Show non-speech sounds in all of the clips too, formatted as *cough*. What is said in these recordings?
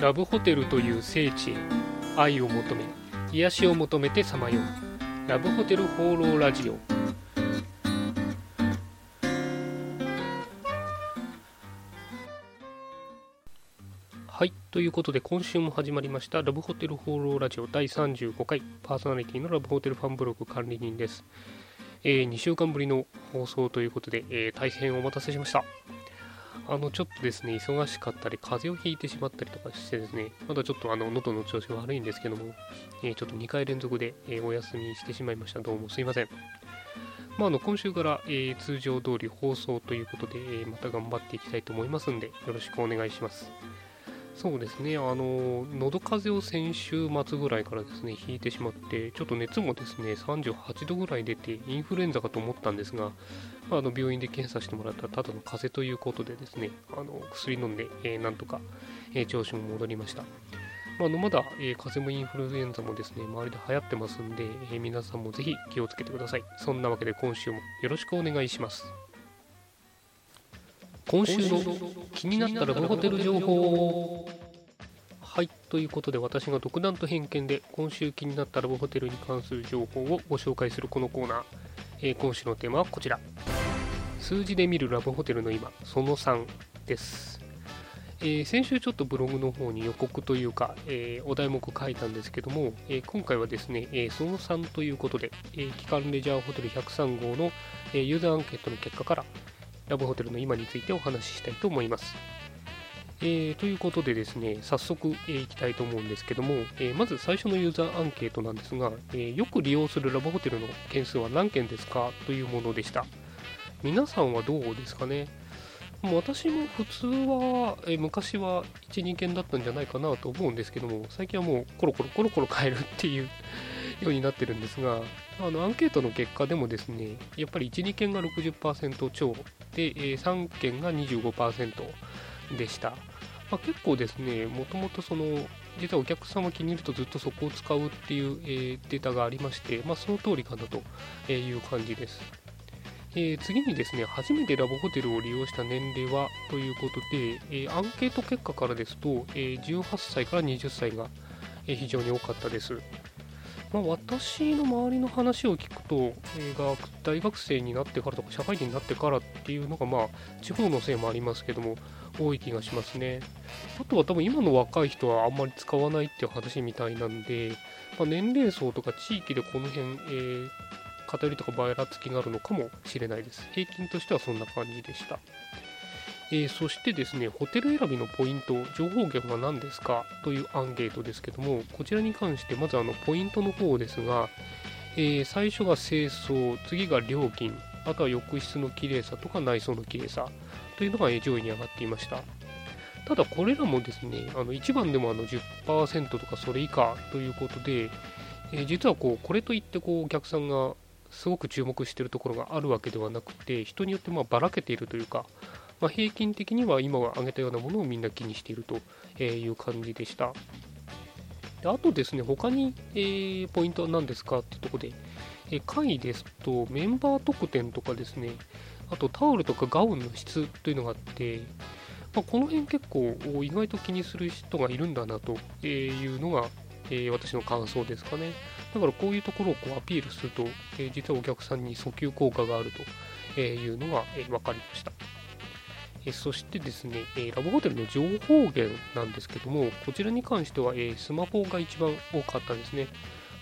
ラブホテルという聖地へ愛を求め癒しを求めてさまよう。ラブホテル放浪ラジオ。はいということで今週も始まりましたラブホテル放浪ラジオ第35回パーソナリティのラブホテルファンブログ管理人です、えー2週間ぶりの放送ということで、えー大変お待たせしました。あのちょっとですね忙しかったり風邪をひいてしまったりとかしてですねまだちょっとあの喉の調子が悪いんですけども、えーちょっと2回連続で、えーお休みしてしまいました。どうもすいません。まあ、あの今週から、えー通常通り放送ということで、えまた頑張っていきたいと思いますんでよろしくお願いします。そうですね、あの喉風邪を先週末ぐらいからですね、引いてしまって、ちょっと熱もですね、38度ぐらい出て、インフルエンザかと思ったんですが、まあ、の病院で検査してもらったら、ただの風邪ということでですね、あの薬飲んで、えーなんとか、えー調子も戻りました。まあ、のまだ、えー風邪もインフルエンザもですね、周りで流行ってますんで、え皆さんもぜひ気をつけてください。そんなわけで今週もよろしくお願いします。今週の気になったラブホテル情報はいということで私が独断と偏見で今週気になったラブホテルに関する情報をご紹介するこのコーナー、えー今週のテーマはこちら。数字で見るラブホテルの今その3です、えー先週ちょっとブログの方に予告というか、えーお題目書いたんですけども、え今回はですね、えその3ということで、えー機関レジャーホテル103号の、えーユーザーアンケートの結果からラブホテルの今についてお話ししたいと思います。えーということでですね、早速、えーいきたいと思うんですけども、えーまず最初のユーザーアンケートなんですが、えよく利用するラブホテルの件数は何件ですか？というものでした。皆さんはどうですかね？も私も普通は、え昔は1、2件だったんじゃないかなと思うんですけども、最近はもうコロコロコロコロ変えるっていうようになってるんですが、あのアンケートの結果でもですね、やっぱり1、2件が60%超で、3件が25%でした。まあ、結構ですね、もともとその、実はお客様気に入るとずっとそこを使うっていう、えデータがありまして、まあ、その通りかなという感じです。えー次にですね、初めてラブホテルを利用した年齢はということで、えーアンケート結果からですと、え18歳から20歳が、非常に多かったです。まあ、私の周りの話を聞くと、えーが大学生になってからとか社会人になってからっていうのが、まあ、地方のせいもありますけども、多い気がしますね。あとは多分今の若い人はあんまり使わないっていう話みたいなんで、まあ、年齢層とか地域でこの辺、えー偏りとかばらつきがあるのかもしれないです。平均としてはそんな感じでした。えーそしてですね、ホテル選びのポイント、情報源は何ですか？というアンケートですけども、こちらに関してまずあのポイントの方ですが、えー最初が清掃、次が料金、あとは浴室の綺麗さとか内装の綺麗さというのが上位に上がっていました。ただこれらもですね、あの1番でもあの10%とかそれ以下ということで、えー実はこうこれといってこうお客さんがすごく注目しているところがあるわけではなくて、人によってまばらけているというか、まあ、平均的には今挙げたようなものをみんな気にしているという感じでした。であとですね、他に、えーポイントは何ですかっていうとこで、えー会ですとメンバー特典とかですね、あとタオルとかガウンの質というのがあって、まあ、この辺結構意外と気にする人がいるんだなというのが、えー私の感想ですかね。だからこういうところをこうアピールすると、えー実はお客さんに訴求効果があるというのが、え分かりました。えそしてですね、えラブホテルの情報源なんですけども、こちらに関しては、えスマホが一番多かったですね。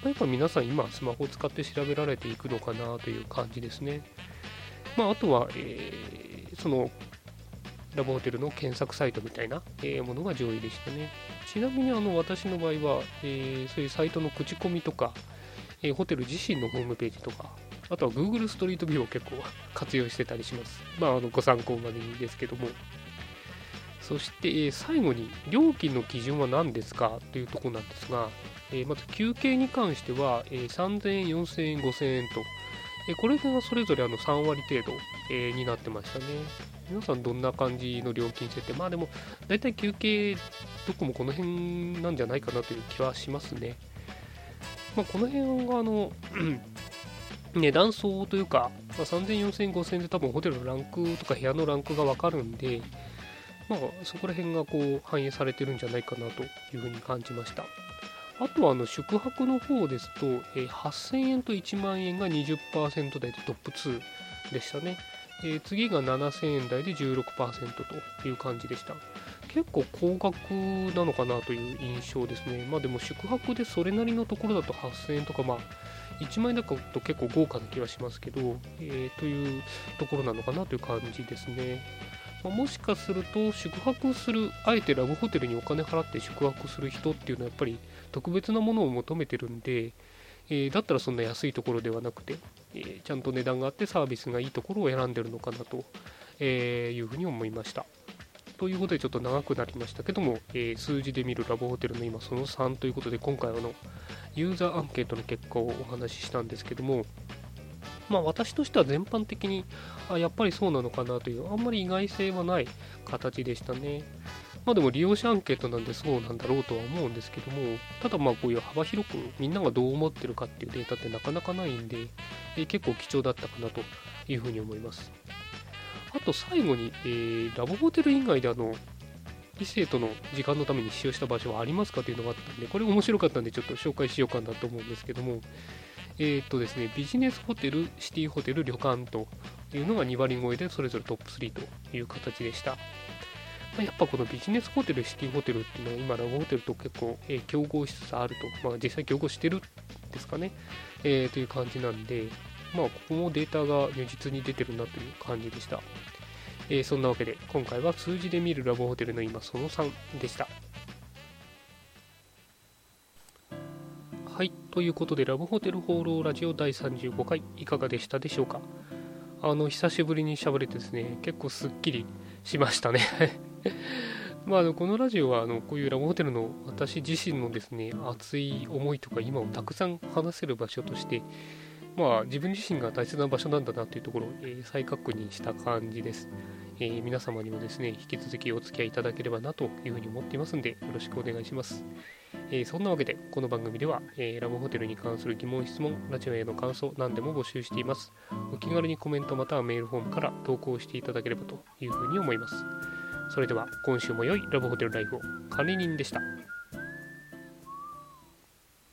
まやっぱ皆さん今スマホを使って調べられていくのかなという感じですね。まあ、あとは、えーそのラブホテルの検索サイトみたいな、えーものが上位でしたね。ちなみにあの私の場合は、えーそういうサイトの口コミとか、えホテル自身のホームページとか、あとは Google ストリートビューを結構活用してたりします。まあ、あのご参考までにですけども。そして、えー最後に料金の基準は何ですか？というところなんですが、えーまず休憩に関しては、えー3000円、4000円、5000円と、えーこれがそれぞれあの3割程度、えになってましたね。皆さんどんな感じの料金設定？まあでも、大体休憩どこもこの辺なんじゃないかなという気はしますね。まあ、この辺があの、値段相というか、まあ、3000、4000、5000で多分ホテルのランクとか部屋のランクがわかるんで、まあ、そこら辺がこう反映されてるんじゃないかなというふうに感じました。あとはあの宿泊の方ですと、えー、8000円と1万円が20%台でトップ2でしたね。えー、次が7000円台で16%という感じでした。結構高額なのかなという印象ですね。まあでも宿泊でそれなりのところだと8000円とか、まあ1万円だと結構豪華な気はしますけど、えー、というところなのかなという感じですね。もしかすると宿泊する、あえてラブホテルにお金払って宿泊する人っていうのはやっぱり特別なものを求めてるんで、えー、だったらそんな安いところではなくて、えー、ちゃんと値段があってサービスがいいところを選んでるのかなと、えいうふうに思いました。ということでちょっと長くなりましたけども、えー、数字で見るラブホテルの今その3ということで今回はのユーザーアンケートの結果をお話ししたんですけどもまあ私としては全般的にあやっぱりそうなのかなというあんまり意外性はない形でしたね。まあでも利用者アンケートなんでそうなんだろうとは思うんですけどもただまあこういう幅広くみんながどう思ってるかっていうデータってなかなかないんで、えー、結構貴重だったかなというふうに思います。あと最後に、えー、ラブホテル以外であの、異性との時間のために使用した場所はありますかというのがあったんで、これ面白かったんでちょっと紹介しようかなと思うんですけども、えー、っとですね、ビジネスホテル、シティホテル、旅館というのが2割超えでそれぞれトップ3という形でした。ま、やっぱこのビジネスホテル、シティホテルっていうのは今ラブホテルと結構、えー、競合しつつあると、まあ、実際競合してるんですかね、えー、という感じなんで、まあ、ここもデータが如実に出てるなという感じでした。えー、そんなわけで、今回は数字で見るラブホテルの今その3でした。はい、ということで、ラブホテル放浪ラジオ第35回、いかがでしたでしょうか？あの、久しぶりにしゃべれてですね、結構すっきりしましたね *laughs* まあ、あのこのラジオはあのこういうラブホテルの私自身のですね熱い思いとか今をたくさん話せる場所としてまあ、自分自身が大切な場所なんだなというところを、えー、再確認した感じです、えー、皆様にもですね、引き続きお付き合いいただければなというふうに思っていますので、よろしくお願いします。えー、そんなわけで、この番組では、えラブホテルに関する疑問、質問、ラジオへの感想、何でも募集しています。お気軽にコメントまたはメールフォームから投稿していただければというふうに思います。それでは、今週も良いラブホテルライフを管理人でした。